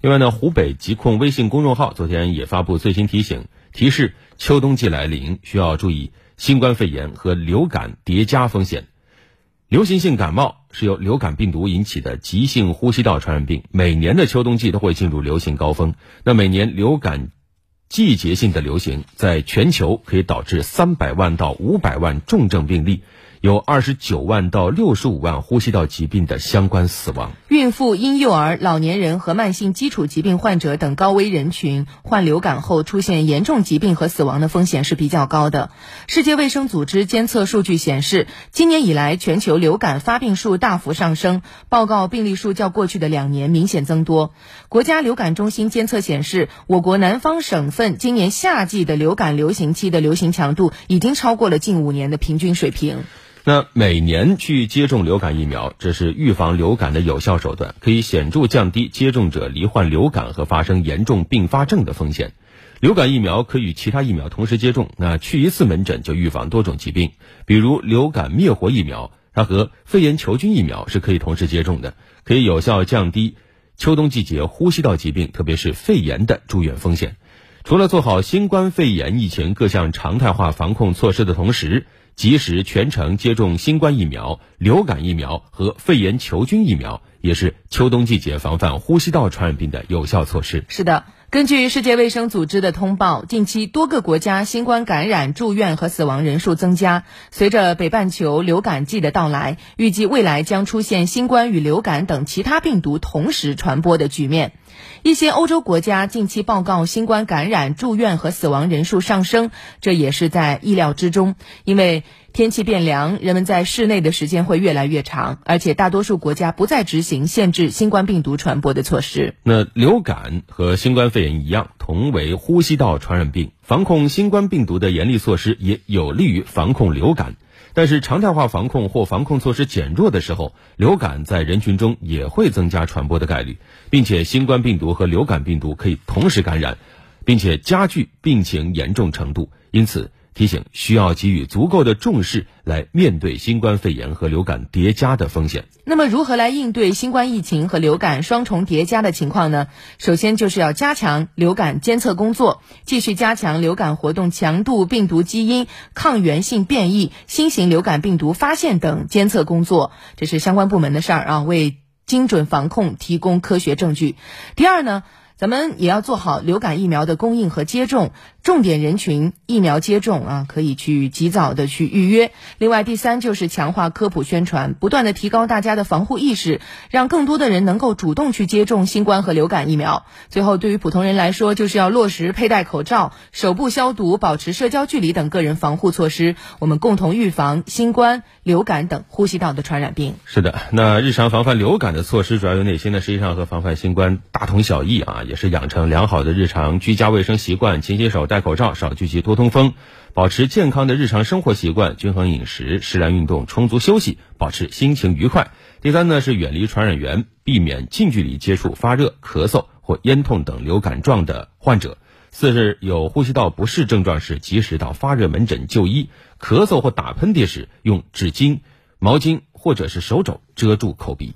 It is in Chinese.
另外呢，湖北疾控微信公众号昨天也发布最新提醒，提示秋冬季来临，需要注意新冠肺炎和流感叠加风险。流行性感冒是由流感病毒引起的急性呼吸道传染病，每年的秋冬季都会进入流行高峰。那每年流感季节性的流行，在全球可以导致三百万到五百万重症病例。有二十九万到六十五万呼吸道疾病的相关死亡。孕妇、婴幼儿、老年人和慢性基础疾病患者等高危人群患流感后出现严重疾病和死亡的风险是比较高的。世界卫生组织监测数据显示，今年以来全球流感发病数大幅上升，报告病例数较过去的两年明显增多。国家流感中心监测显示，我国南方省份今年夏季的流感流行期的流行强度已经超过了近五年的平均水平。那每年去接种流感疫苗，这是预防流感的有效手段，可以显著降低接种者罹患流感和发生严重并发症的风险。流感疫苗可与其他疫苗同时接种，那去一次门诊就预防多种疾病。比如流感灭活疫苗，它和肺炎球菌疫苗是可以同时接种的，可以有效降低秋冬季节呼吸道疾病，特别是肺炎的住院风险。除了做好新冠肺炎疫情各项常态化防控措施的同时，及时全程接种新冠疫苗、流感疫苗和肺炎球菌疫苗，也是秋冬季节防范呼吸道传染病的有效措施。是的，根据世界卫生组织的通报，近期多个国家新冠感染、住院和死亡人数增加。随着北半球流感季的到来，预计未来将出现新冠与流感等其他病毒同时传播的局面。一些欧洲国家近期报告新冠感染、住院和死亡人数上升，这也是在意料之中。因为天气变凉，人们在室内的时间会越来越长，而且大多数国家不再执行限制新冠病毒传播的措施。那流感和新冠肺炎一样，同为呼吸道传染病，防控新冠病毒的严厉措施也有利于防控流感。但是常态化防控或防控措施减弱的时候，流感在人群中也会增加传播的概率，并且新冠病毒和流感病毒可以同时感染，并且加剧病情严重程度。因此。提醒需要给予足够的重视来面对新冠肺炎和流感叠加的风险。那么，如何来应对新冠疫情和流感双重叠加的情况呢？首先就是要加强流感监测工作，继续加强流感活动强度、病毒基因、抗原性变异、新型流感病毒发现等监测工作，这是相关部门的事儿啊，为精准防控提供科学证据。第二呢？咱们也要做好流感疫苗的供应和接种，重点人群疫苗接种啊，可以去及早的去预约。另外，第三就是强化科普宣传，不断的提高大家的防护意识，让更多的人能够主动去接种新冠和流感疫苗。最后，对于普通人来说，就是要落实佩戴口罩、手部消毒、保持社交距离等个人防护措施，我们共同预防新冠、流感等呼吸道的传染病。是的，那日常防范流感的措施主要有哪些呢？实际上和防范新冠大同小异啊。也是养成良好的日常居家卫生习惯，勤洗手、戴口罩、少聚集、多通风，保持健康的日常生活习惯，均衡饮食、适量运动、充足休息，保持心情愉快。第三呢是远离传染源，避免近距离接触发热、咳嗽或咽痛等流感状的患者。四是有呼吸道不适症状时，及时到发热门诊就医。咳嗽或打喷嚏时，用纸巾、毛巾或者是手肘遮住口鼻。